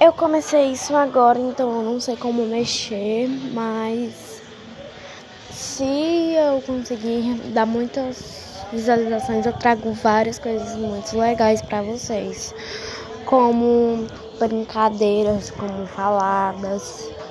Eu comecei isso agora, então eu não sei como mexer, mas se eu conseguir dar muitas visualizações, eu trago várias coisas muito legais para vocês, como brincadeiras, como faladas.